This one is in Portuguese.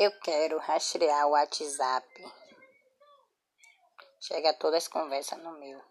Eu quero rastrear o WhatsApp. Chega todas as conversas no meu.